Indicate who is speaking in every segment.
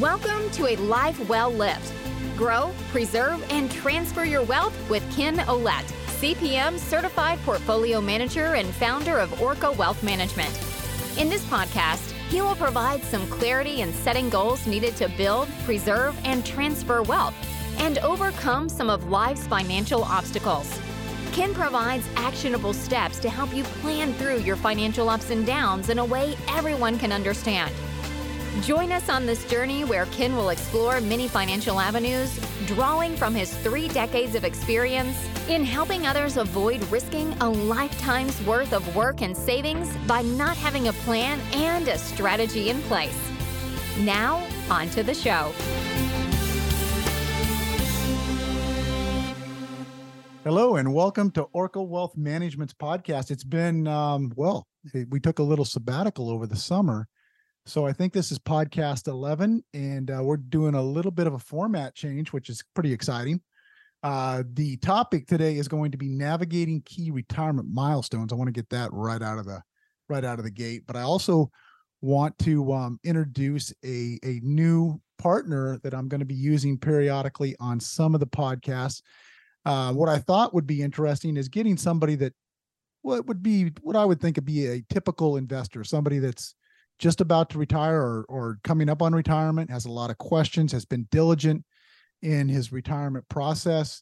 Speaker 1: Welcome to a life well lived. Grow, preserve, and transfer your wealth with Ken Ouellette, CPM certified portfolio manager and founder of Orca Wealth Management. In this podcast, he will provide some clarity in setting goals needed to build, preserve, and transfer wealth and overcome some of life's financial obstacles. Ken provides actionable steps to help you plan through your financial ups and downs in a way everyone can understand. Join us on this journey where Ken will explore many financial avenues, drawing from his three decades of experience in helping others avoid risking a lifetime's worth of work and savings by not having a plan and a strategy in place. Now, on to the show.
Speaker 2: Hello and welcome to Orca Wealth Management's podcast. It's been, um, well, we took a little sabbatical over the summer. So I think this is podcast 11, and uh, we're doing a little bit of a format change, which is pretty exciting. Uh, the topic today is going to be navigating key retirement milestones. I want to get that right out of the right out of the gate, but I also want to um, introduce a a new partner that I'm going to be using periodically on some of the podcasts. Uh, what I thought would be interesting is getting somebody that what would be what I would think would be a typical investor, somebody that's just about to retire or, or coming up on retirement, has a lot of questions, has been diligent in his retirement process.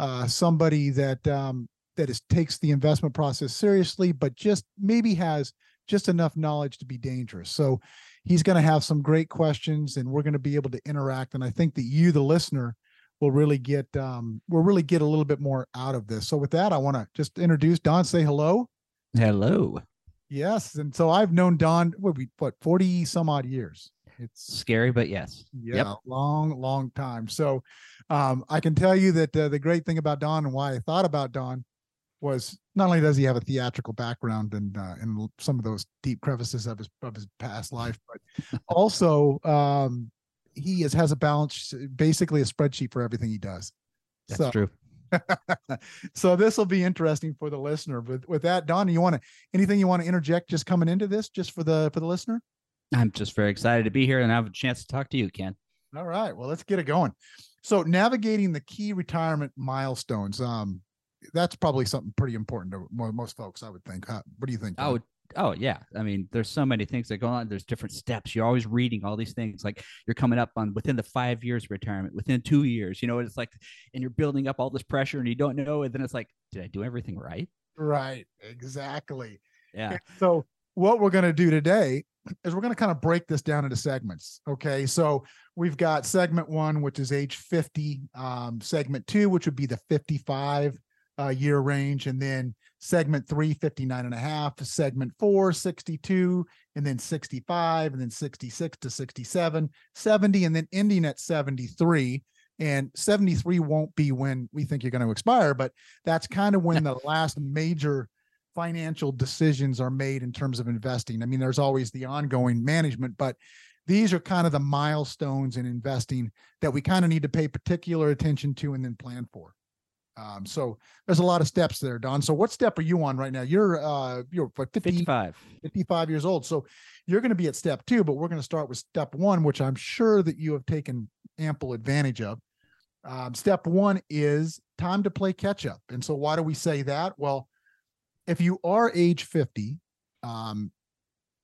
Speaker 2: Uh, somebody that um, that is takes the investment process seriously, but just maybe has just enough knowledge to be dangerous. So he's going to have some great questions, and we're going to be able to interact. And I think that you, the listener, will really get um, will really get a little bit more out of this. So with that, I want to just introduce Don. Say hello.
Speaker 3: Hello.
Speaker 2: Yes, and so I've known Don what we what forty some odd years.
Speaker 3: It's scary, but yes.
Speaker 2: Yeah, yep. long, long time. So um, I can tell you that uh, the great thing about Don and why I thought about Don was not only does he have a theatrical background and uh, in some of those deep crevices of his of his past life, but also um, he is, has a balance, basically a spreadsheet for everything he does.
Speaker 3: That's so, true.
Speaker 2: so this will be interesting for the listener. But with that, Don, you want to anything you want to interject just coming into this, just for the for the listener?
Speaker 3: I'm just very excited to be here and have a chance to talk to you, Ken.
Speaker 2: All right. Well, let's get it going. So navigating the key retirement milestones. Um, that's probably something pretty important to most folks, I would think. What do you think?
Speaker 3: Oh, oh yeah. I mean there's so many things that go on. There's different steps. You're always reading all these things like you're coming up on within the five years retirement within two years you know it's like and you're building up all this pressure and you don't know and then it's like did i do everything right?
Speaker 2: Right exactly.
Speaker 3: Yeah.
Speaker 2: So what we're going to do today is we're going to kind of break this down into segments okay? So we've got segment one which is age 50 um, segment two which would be the 55 uh, year range and then segment three 59 and a half segment four 62 and then 65 and then 66 to 67 70 and then ending at 73 and 73 won't be when we think you're going to expire but that's kind of when the last major financial decisions are made in terms of investing. I mean there's always the ongoing management but these are kind of the milestones in investing that we kind of need to pay particular attention to and then plan for um, so there's a lot of steps there, Don. So what step are you on right now? You're uh you're what 50,
Speaker 3: 55.
Speaker 2: 55 years old. So you're going to be at step two, but we're going to start with step one, which I'm sure that you have taken ample advantage of. Um, step one is time to play catch up. And so why do we say that? Well, if you are age 50, um,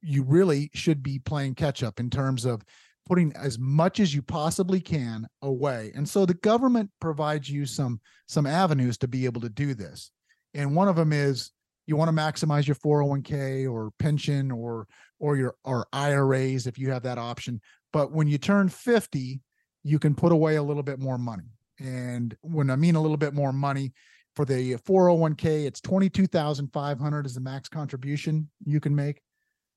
Speaker 2: you really should be playing catch up in terms of putting as much as you possibly can away. And so the government provides you some some avenues to be able to do this. And one of them is you want to maximize your 401k or pension or or your or IRAs if you have that option. But when you turn 50, you can put away a little bit more money. And when I mean a little bit more money, for the 401k, it's 22,500 is the max contribution you can make.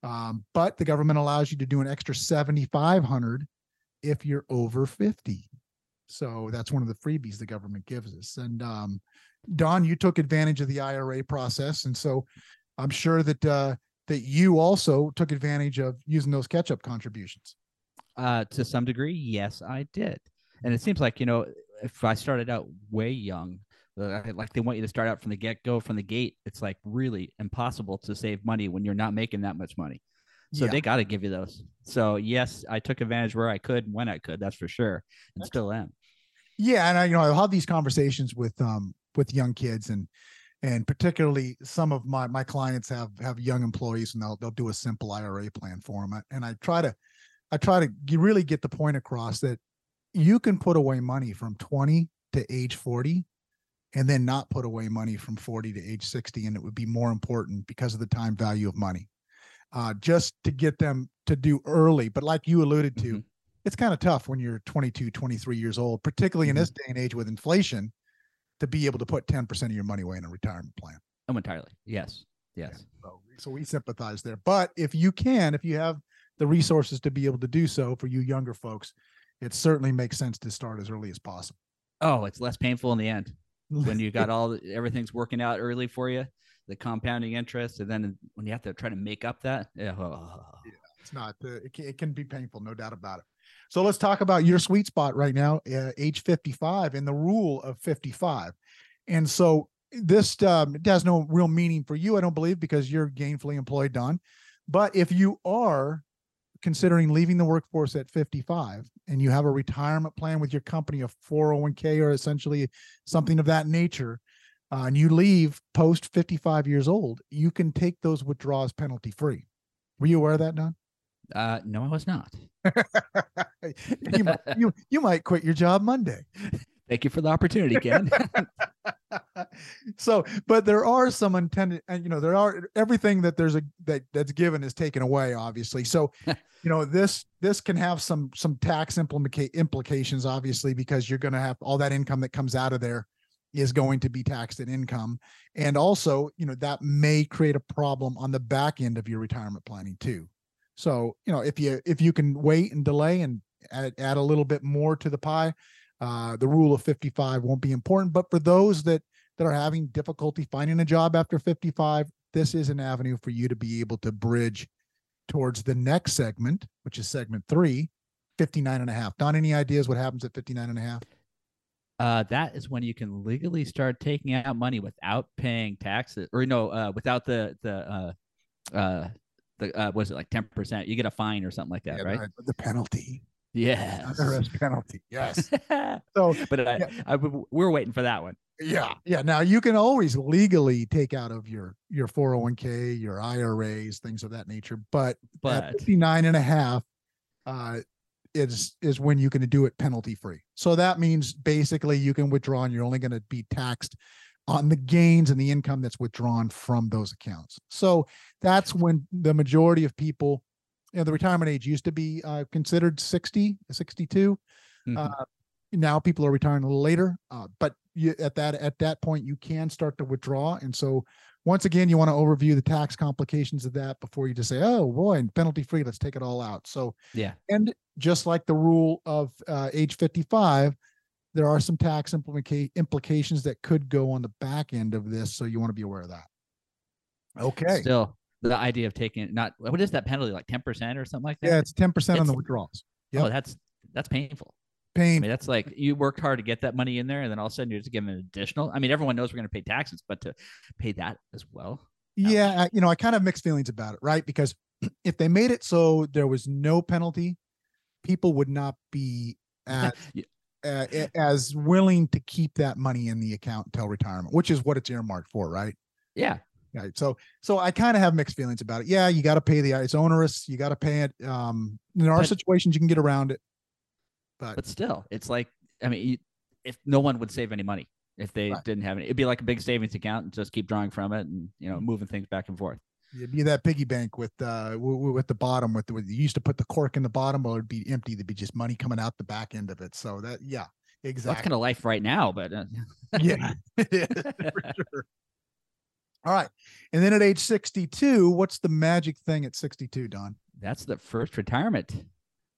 Speaker 2: Um, but the government allows you to do an extra 7,500 if you're over 50. So that's one of the freebies the government gives us. And um, Don, you took advantage of the IRA process, and so I'm sure that uh, that you also took advantage of using those catch-up contributions.
Speaker 3: Uh, to some degree, yes, I did. And it seems like you know, if I started out way young, like they want you to start out from the get go, from the gate. It's like really impossible to save money when you're not making that much money. So
Speaker 2: Yeah.
Speaker 3: they got to give you those. So yes, I took advantage where I could and when I could. That's for sure, and still am.
Speaker 2: Yeah, and I you know I'll have these conversations with um with young kids and and particularly some of my my clients have have young employees and they'll they'll do a simple IRA plan for them and I try to I try to really get the point across that you can put away money from 20 to age 40 and then not put away money from 40 to age 60 and it would be more important because of the time value of money uh just to get them to do early but like you alluded to
Speaker 3: Mhm.
Speaker 2: it's kind of tough when you're 22 23 years old particularly in this day and age with inflation to be able to put 10% of your money away in a retirement plan
Speaker 3: Oh, entirely. Yes. Yes.
Speaker 2: so, so we sympathize there but if you can if you have the resources to be able to do so for you younger folks it certainly makes sense to start as early as possible
Speaker 3: Oh, it's less painful in the end when you got all everything's working out early for you, the compounding interest, and then when you have to try to make up that. Yeah. oh.
Speaker 2: it's not uh, it, can, it can be painful no doubt about it so let's talk about your sweet spot right now uh, age 55 and the rule of 55 and so this um, it has no real meaning for you i don't believe because you're gainfully employed don but if you are considering leaving the workforce at 55 and you have a retirement plan with your company a 401k or essentially something of that nature uh, and you leave post 55 years old you can take those withdrawals penalty free were you aware of that don
Speaker 3: Uh, no, I was not.
Speaker 2: you, might, you you might quit your job Monday.
Speaker 3: Thank you for the opportunity, Ken.
Speaker 2: so, but there are some intended, and uh, you know, there are everything that there's a that that's given is taken away, obviously. So, you know, this this can have some some tax implica- implications, obviously, because you're going to have all that income that comes out of there is going to be taxed at income, and also, you know, that may create a problem on the back end of your retirement planning too. So, you know, if you if you can wait and delay and add, add a little bit more to the pie, uh, the rule of 55 won't be important. But for those that that are having difficulty finding a job after 55, this is an avenue for you to be able to bridge towards the next segment, which is segment three, 59 and a half. Don, any ideas what happens at 59 and a half?
Speaker 3: uh, that is when you can legally start taking out money without paying taxes, or no, uh, without the the uh, uh, the uh, was it like ten percent? You get a fine or something like that,
Speaker 2: Yeah,
Speaker 3: right?
Speaker 2: The penalty.
Speaker 3: Yes.
Speaker 2: IRS penalty. Yes.
Speaker 3: but
Speaker 2: So
Speaker 3: I,
Speaker 2: Yeah.
Speaker 3: I, we're waiting for that one.
Speaker 2: yeah, yeah. Now you can always legally take out of your your 401k, your IRAs, things of that nature. But
Speaker 3: But
Speaker 2: at 59 and a half uh is is when you can do it penalty free so that means basically you can withdraw and you're only going to be taxed on the gains and the income that's withdrawn from those accounts so that's when the majority of people you know the retirement age used to be uh, considered 60 62
Speaker 3: Mhm.
Speaker 2: uh, now people are retiring a little later uh, but you, at that at that point you can start to withdraw. And so once again you want to overview the tax complications of that before you just say oh boy and penalty free let's take it all out. So
Speaker 3: yeah,
Speaker 2: and just like the rule of uh, age 55 there are some tax implica- implications that could go on the back end of this so you want to be aware of that. Okay.
Speaker 3: Still the idea of taking not what is that penalty like ten percent or something like that?
Speaker 2: yeah it's 10% on the
Speaker 3: It's-
Speaker 2: withdrawals
Speaker 3: Oh, that's that's painful. I
Speaker 2: pain
Speaker 3: mean, that's like you worked hard to get that money in there, and then all of a sudden you're just giving an additional. I mean, everyone knows we're going to pay taxes, but to pay that as well.
Speaker 2: Yeah, I- you know, I kind of have mixed feelings about it, right? Because if they made it so there was no penalty, people would not be at,
Speaker 3: Yeah.
Speaker 2: uh, as willing to keep that money in the account until retirement, which is what it's earmarked for, right?
Speaker 3: Yeah,
Speaker 2: Right. So, so I kind of have mixed feelings about it. Yeah, you got to pay the it's onerous. You got to pay it. Um, there are
Speaker 3: But-
Speaker 2: situations you can get around it, but,
Speaker 3: but still, it's like I mean, you, if no one would save any money if they
Speaker 2: Right.
Speaker 3: didn't have any, it'd be like a big savings account and just keep drawing from it, and you know, moving things back and forth.
Speaker 2: it'd be that piggy bank with uh with the bottom with the with, you used to put the cork in the bottom, well, it'd be empty. There'd be just money coming out the back end of it. So that yeah, exactly.
Speaker 3: That's kind of life right now, but uh,
Speaker 2: yeah, for sure. All right. And then at age 62, what's the magic thing at 62, Don?
Speaker 3: that's the first retirement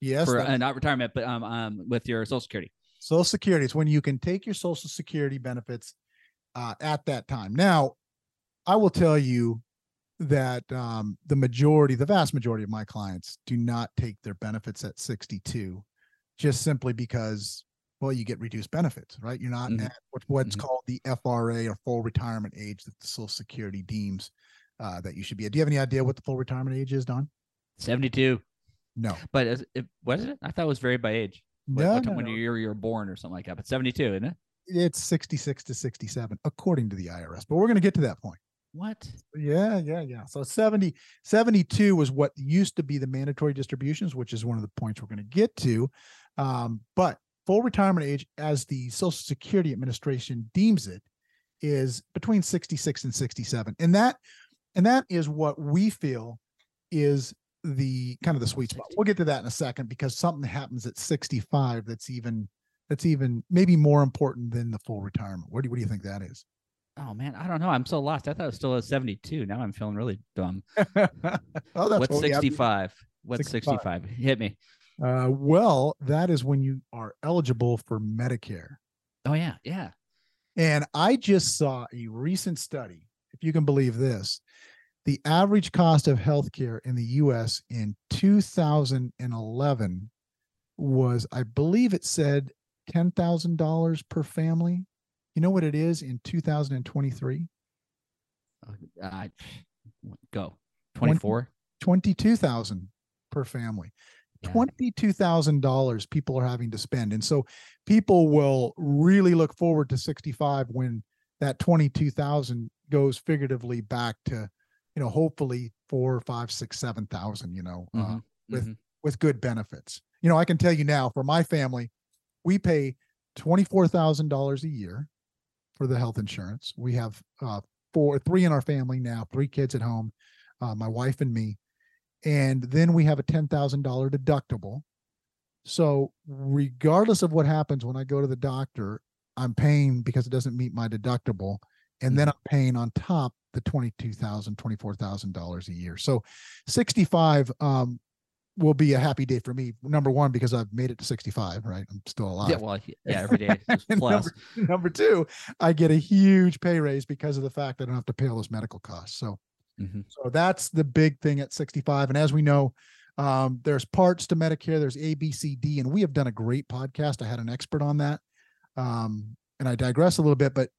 Speaker 2: Yes,
Speaker 3: for uh, not retirement, but um, um, with your Social Security.
Speaker 2: Social Security. is when you can take your Social Security benefits uh, at that time. Now, I will tell you that um, the majority, the vast majority of my clients do not take their benefits at 62, just simply because, well, you get reduced benefits, right? You're not
Speaker 3: Mhm.
Speaker 2: at what, what's
Speaker 3: Mhm.
Speaker 2: called the FRA or full retirement age that the Social Security deems uh, that you should be at. Do you have any idea what the full retirement age is, Don?
Speaker 3: 72.
Speaker 2: No,
Speaker 3: But is it was it? I thought it was varied by age. What,
Speaker 2: no,
Speaker 3: what
Speaker 2: no,
Speaker 3: when
Speaker 2: no.
Speaker 3: you're you're born or something like that. But 72, isn't it?
Speaker 2: it's 66 to 67 according to the IRS. But we're going to get to that point.
Speaker 3: What?
Speaker 2: Yeah, yeah, yeah. So 70, 72 was what used to be the mandatory distributions, which is one of the points we're going to get to. Um, but full retirement age, as the Social Security Administration deems it, is between 66 and 67. And that and that is what we feel is the kind of the sweet spot. We'll get to that in a second because something happens at 65 that's even that's even maybe more important than the full retirement. What do, you, what do you think that is?
Speaker 3: Oh man, I don't know. I'm so lost. I thought it was still at 72. Now I'm feeling really dumb.
Speaker 2: oh, that's
Speaker 3: What's
Speaker 2: what we have to-
Speaker 3: 65? What's
Speaker 2: 65.
Speaker 3: 65? Hit me.
Speaker 2: Uh, well, that is when you are eligible for Medicare.
Speaker 3: Oh yeah, yeah.
Speaker 2: And I just saw a recent study, if you can believe this. The average cost of healthcare in the US in 2011 was, I believe it said $10,000 per family. You know what it is in 2023?
Speaker 3: Uh, go. 24.
Speaker 2: 22,000 per family.
Speaker 3: Yeah.
Speaker 2: $22,000 people are having to spend. And so people will really look forward to 65 when that 22,000 goes figuratively back to, you know, hopefully four, five, six, seven thousand, you know, uh,
Speaker 3: Mhm,
Speaker 2: with-
Speaker 3: mhm.
Speaker 2: with good benefits. You know, I can tell you now for my family, we pay $24,000 a year for the health insurance. We have uh, four, three in our family now, three kids at home, uh, my wife and me. And then we have a $10,000 deductible. So, regardless of what happens when I go to the doctor, I'm paying because it doesn't meet my deductible. And then I'm paying on top the $22,000, $24,000 a year. So, 65 um, will be a happy day for me. Number one, because I've made it to 65, right? I'm still alive.
Speaker 3: Yeah, well, yeah, every day
Speaker 2: number, number two, I get a huge pay raise because of the fact that I don't have to pay all those medical costs. So,
Speaker 3: Mhm.
Speaker 2: so that's the big thing at 65. And as we know, um, there's parts to Medicare, there's A, B, C, D, and we have done a great podcast. I had an expert on that. Um, and I digress a little bit, but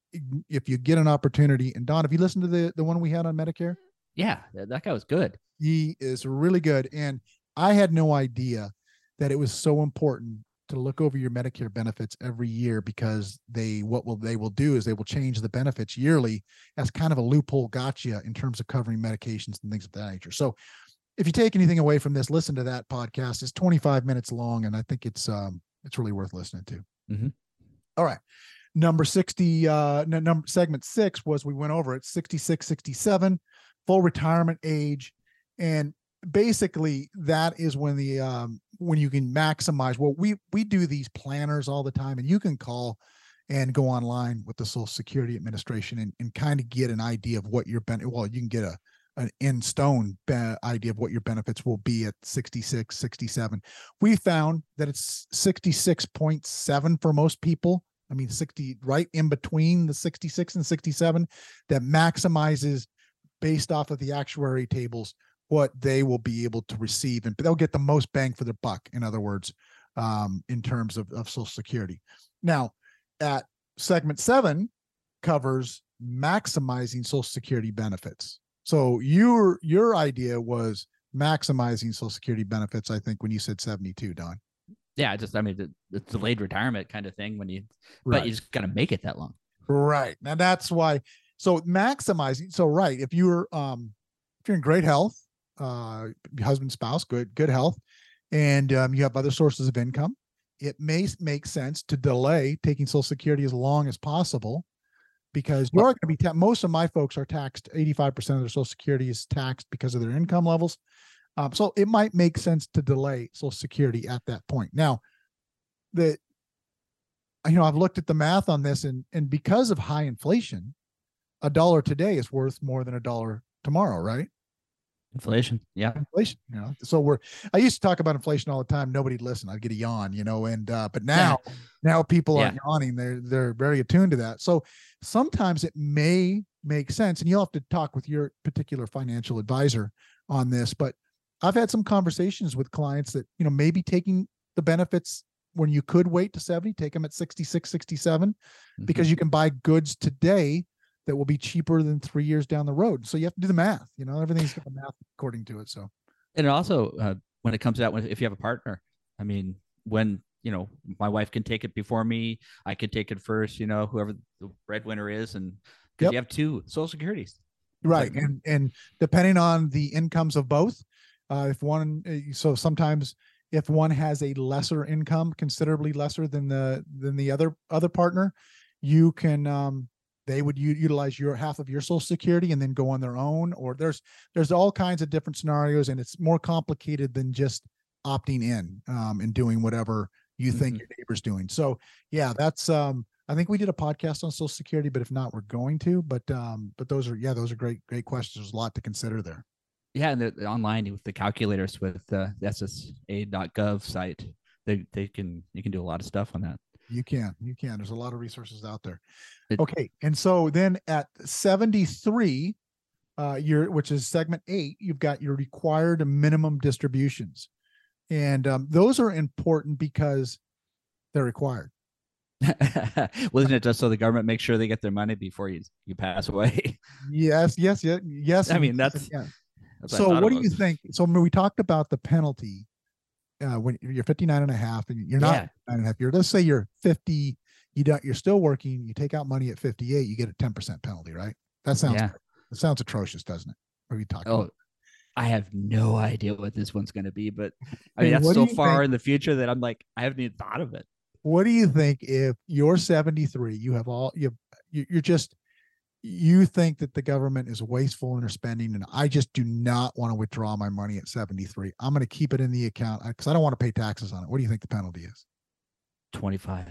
Speaker 2: if you get an opportunity, and Don, have you listened to the the one we had on Medicare?
Speaker 3: Yeah, that guy was good.
Speaker 2: He is really good. And I had no idea that it was so important to look over your Medicare benefits every year because they what will they will do is they will change the benefits yearly as kind of a loophole gotcha in terms of covering medications and things of that nature. So if you take anything away from this, listen to that podcast. It's 25 minutes long, and I think it's um it's really worth listening to.
Speaker 3: Mhm.
Speaker 2: All right. Number 60, uh no, number segment six was we went over it 66, 67, full retirement age. And basically that is when the um when you can maximize well we we do these planners all the time and you can call and go online with the social security administration and, and kind of get an idea of what your ben well you can get a an in stone be- idea of what your benefits will be at 66 67 we found that it's 66.7 for most people i mean 60 right in between the 66 and 67 that maximizes based off of the actuary tables what they will be able to receive and they'll get the most bang for their buck in other words um, in terms of, of social security now at segment seven covers maximizing social security benefits so your your idea was maximizing social security benefits i think when you said 72 don
Speaker 3: Yeah, just I mean, the, the delayed retirement kind of thing when you, but you just got to make it that long.
Speaker 2: Right. Now that's why so maximizing so right, if you're um if you're in great health, uh husband, spouse, good, good health, and um, you have other sources of income, it may make sense to delay taking Social Security as long as possible because you're going to be ta- most of my folks are taxed 85% of their Social Security is taxed because of their income levels. Um, so it might make sense to delay Social Security at that point. Now, the you know, I've looked at the math on this and and because of high inflation, a dollar today is worth more than a dollar tomorrow, right?
Speaker 3: Inflation. Yeah.
Speaker 2: Inflation, you know. So we're I used to talk about inflation all the time. Nobody'd listen. I'd get a yawn, you know, and uh, but now now people aren't yawning. They're they're very attuned to that. So sometimes it may make sense, and you'll have to talk with your particular financial advisor on this. But I've had some conversations with clients that, you know, maybe taking the benefits when you could wait to 70, take them at 66, 67,
Speaker 3: Mhm.
Speaker 2: because you can buy goods today that will be cheaper than three years down the road. So you have to do the math, you know, everything's got the math according to it. So
Speaker 3: And also, uh, when it comes out, when if you have a partner, I mean, when you know my wife can take it before me, I can take it first. You know, whoever the breadwinner is, and because
Speaker 2: Yep.
Speaker 3: you have two social securities.
Speaker 2: Right.
Speaker 3: Like-
Speaker 2: And and depending on the incomes of both, uh, if one uh, so sometimes if one has a lesser income, considerably lesser than the than the other other partner, you can um they would u- utilize your half of your social security and then go on their own or there's there's all kinds of different scenarios and it's more complicated than just opting in um and doing whatever you think
Speaker 3: Mhm.
Speaker 2: your neighbor's doing. So yeah, that's um I think we did a podcast on Social Security, but if not, we're going to. But um, but those are yeah, those are great great questions. There's a lot to consider there.
Speaker 3: Yeah, and the, the online with the calculators with uh, the SSA.gov site, they they can you can do a lot of stuff on that.
Speaker 2: You can you can. There's a lot of resources out there.
Speaker 3: It-
Speaker 2: okay, and so then at 73, uh, your which is segment eight, you've got your required minimum distributions, and um, those are important because they're required.
Speaker 3: well, isn't it just so the government makes sure they get their money before you you pass away?
Speaker 2: Yes, yes, yes, yes.
Speaker 3: I mean, that's-
Speaker 2: yes.
Speaker 3: That's
Speaker 2: so
Speaker 3: thought
Speaker 2: what do you think so we talked about the penalty uh when you're 59 and a half and you're not
Speaker 3: Yeah.
Speaker 2: 59 and a half you're let's say you're 50 you don't you're still working you take out money at 58 you get a 10% penalty right that sounds
Speaker 3: Yeah.
Speaker 2: that sounds atrocious doesn't it what are we talking
Speaker 3: Oh,
Speaker 2: about
Speaker 3: I have no idea what this one's going to be, but I mean that's so far
Speaker 2: think-
Speaker 3: in the future that I'm like I haven't even thought of it.
Speaker 2: what do you think if you're 73 you have all you you- you're just you think that the government is wasteful in their spending and i just do not want to withdraw my money at 73 i'm going to keep it in the account uh, because i don't want to pay taxes on it what do you think the penalty is
Speaker 3: Twenty five.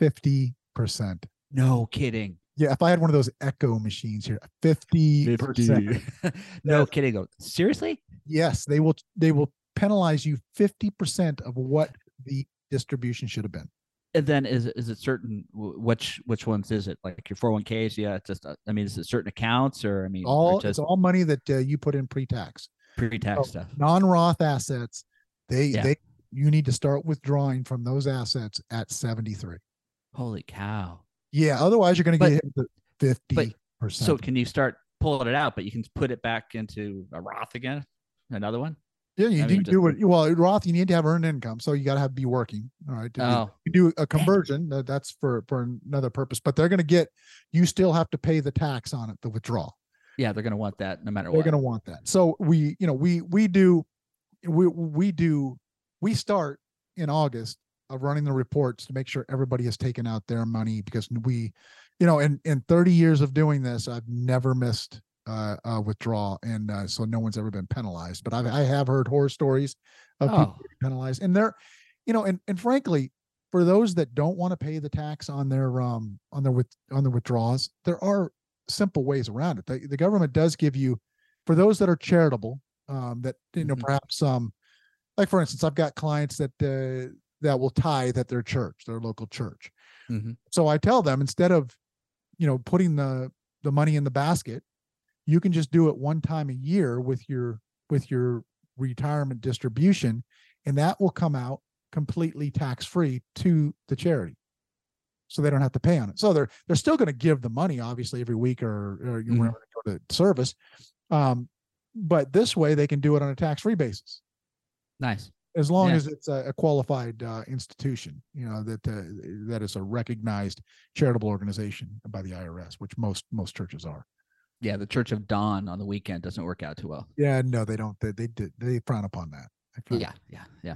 Speaker 2: 50%.
Speaker 3: No kidding.
Speaker 2: Yeah, if I had one of those echo machines here, 50%.
Speaker 3: 50. no kidding. Seriously?
Speaker 2: Yes, they will they will penalize you 50% of what the distribution should have been.
Speaker 3: And then is is it certain which which ones is it like your 401ks? Yeah, it's just uh, I mean is it certain accounts or I mean
Speaker 2: All it's all money that uh, you put in pre-tax.
Speaker 3: pre-tax
Speaker 2: oh,
Speaker 3: stuff.
Speaker 2: Non-Roth assets, they
Speaker 3: Yeah.
Speaker 2: they you need to start withdrawing from those assets at 73.
Speaker 3: Holy cow!
Speaker 2: Yeah, otherwise you're going to get hit with 50%.
Speaker 3: So can you start pulling it out, but you can put it back into a Roth again? Another one?
Speaker 2: Yeah, you
Speaker 3: I
Speaker 2: do
Speaker 3: mean,
Speaker 2: do it. Well, Roth, you need to have earned income, so you got to have be working. All right. to
Speaker 3: Oh,
Speaker 2: you do a conversion that's for for another purpose but they're going to get you still have to pay the tax on it the withdrawal
Speaker 3: yeah, they're gonna want that no matter what they're
Speaker 2: going to want that so we you know we we do we we do we start in august of running the reports to make sure everybody has taken out their money because we you know in in 30 years of doing this i've never missed uh, uh withdrawal and uh, so no one's ever been penalized but I've, i have heard horror stories of people
Speaker 3: Oh,
Speaker 2: getting penalized and they're you know and and frankly for those that don't want to pay the tax on their um on their with on their withdrawals there are simple ways around it the, the government does give you for those that are charitable um that you know
Speaker 3: Mhm.
Speaker 2: perhaps um like for instance i've got clients that uh that will tithe at their church their local church
Speaker 3: Mhm.
Speaker 2: so i tell them instead of you know putting the the money in the basket you can just do it one time a year with your with your retirement distribution and that will come out completely tax free to the charity so they don't have to pay on it so they're they're still going to give the money obviously every week or, or
Speaker 3: Mhm.
Speaker 2: whenever they go to service um but this way they can do it on a tax free basis
Speaker 3: nice.
Speaker 2: as long
Speaker 3: Yeah.
Speaker 2: as it's a, a qualified uh, institution you know that uh, that is a recognized charitable organization by the irs which most most churches are
Speaker 3: Yeah, the Church of Don on the weekend doesn't work out too well.
Speaker 2: yeah no they don't they they, they frown upon that frown
Speaker 3: Yeah, yeah, yeah.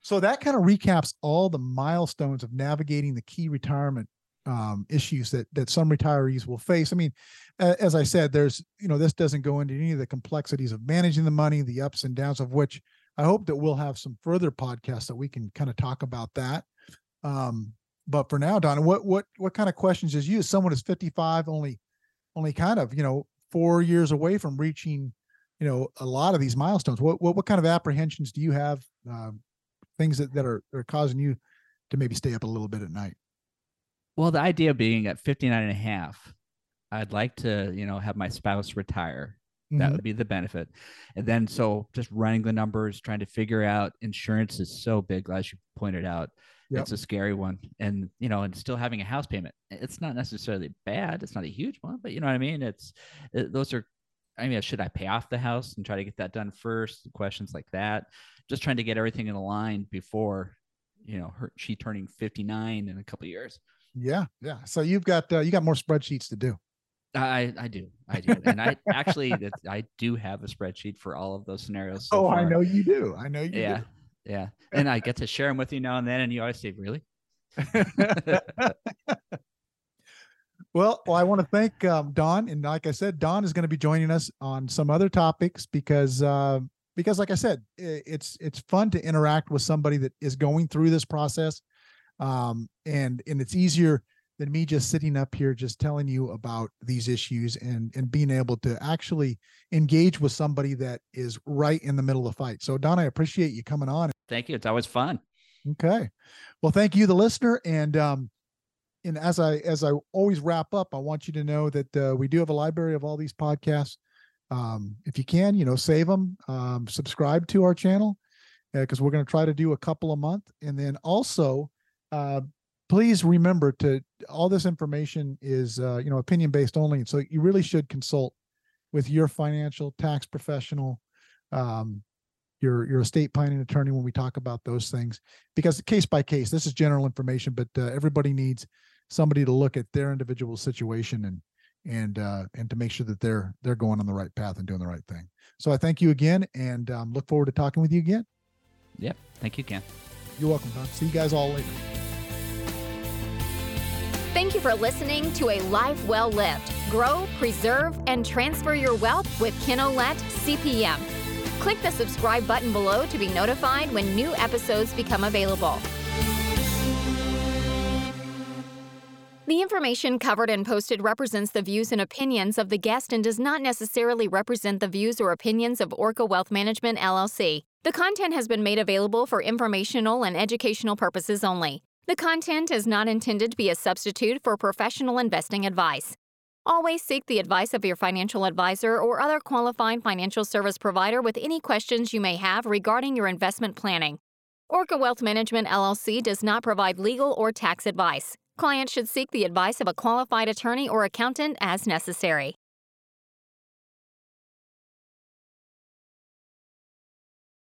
Speaker 2: So that kind of recaps all the milestones of navigating the key retirement um, issues that that some retirees will face. I mean, as I said, there's you know this doesn't go into any of the complexities of managing the money, the ups and downs of which I hope that we'll have some further podcasts that we can kind of talk about that. Um, but for now, Donna, what what what kind of questions is you? As someone who's 55, only only kind of you know four years away from reaching you know a lot of these milestones. What what what kind of apprehensions do you have? Um, things that, that are, are causing you to maybe stay up a little bit at night.
Speaker 3: Well, the idea being at 59 and a half, I'd like to, you know, have my spouse retire. That
Speaker 2: Mhm.
Speaker 3: would be the benefit. And then so just running the numbers, trying to figure out insurance is so big, as you pointed out.
Speaker 2: Yep.
Speaker 3: It's a scary one. And you know, and still having a house payment. It's not necessarily bad. It's not a huge one, but you know what I mean? It's it, those are I mean, should I pay off the house and try to get that done first? Questions like that. Just trying to get everything in line before, you know, her she turning 59 in a couple years.
Speaker 2: Yeah, yeah. So you've got uh, you got more spreadsheets to do.
Speaker 3: I I do I do, and I actually I do have a spreadsheet for all of those scenarios.
Speaker 2: So oh, far. I know you do. I know you.
Speaker 3: Yeah,
Speaker 2: do.
Speaker 3: Yeah, and I get to share them with you now and then, and you always say, "Really?"
Speaker 2: well, well, I want to thank um, Don, and like I said, Don is going to be joining us on some other topics because uh, because, like I said, it's it's fun to interact with somebody that is going through this process, um, and and it's easier than me just sitting up here just telling you about these issues and and being able to actually engage with somebody that is right in the middle of the fight. So Don, I appreciate you coming on.
Speaker 3: Thank you. It's always fun.
Speaker 2: Okay. Well, thank you, the listener. And um, and as I as I always wrap up, I want you to know that uh, we do have a library of all these podcasts. Um, if you can, you know, save them, um, subscribe to our channel because uh, we're going to try to do a couple a month, and then also uh, please remember to all this information is uh, you know opinion based only so you really should consult with your financial tax professional um, your your estate planning attorney when we talk about those things because case by case this is general information but uh, everybody needs somebody to look at their individual situation and and uh, and to make sure that they're they're going on the right path and doing the right thing. So i thank you again and um, look forward to talking with you again.
Speaker 3: Yep. Thank you ken.
Speaker 2: You're welcome Don. see you guys all later
Speaker 1: Thank you for listening to A Life Well Lived. Grow, preserve, and transfer your wealth with Ken Ouellette, CPM. Click the subscribe button below to be notified when new episodes become available. The information covered and posted represents the views and opinions of the guest and does not necessarily represent the views or opinions of Orca Wealth Management LLC. The content has been made available for informational and educational purposes only. The content is not intended to be a substitute for professional investing advice. Always seek the advice of your financial advisor or other qualified financial service provider with any questions you may have regarding your investment planning. Orca Wealth Management LLC does not provide legal or tax advice. Clients should seek the advice of a qualified attorney or accountant as necessary.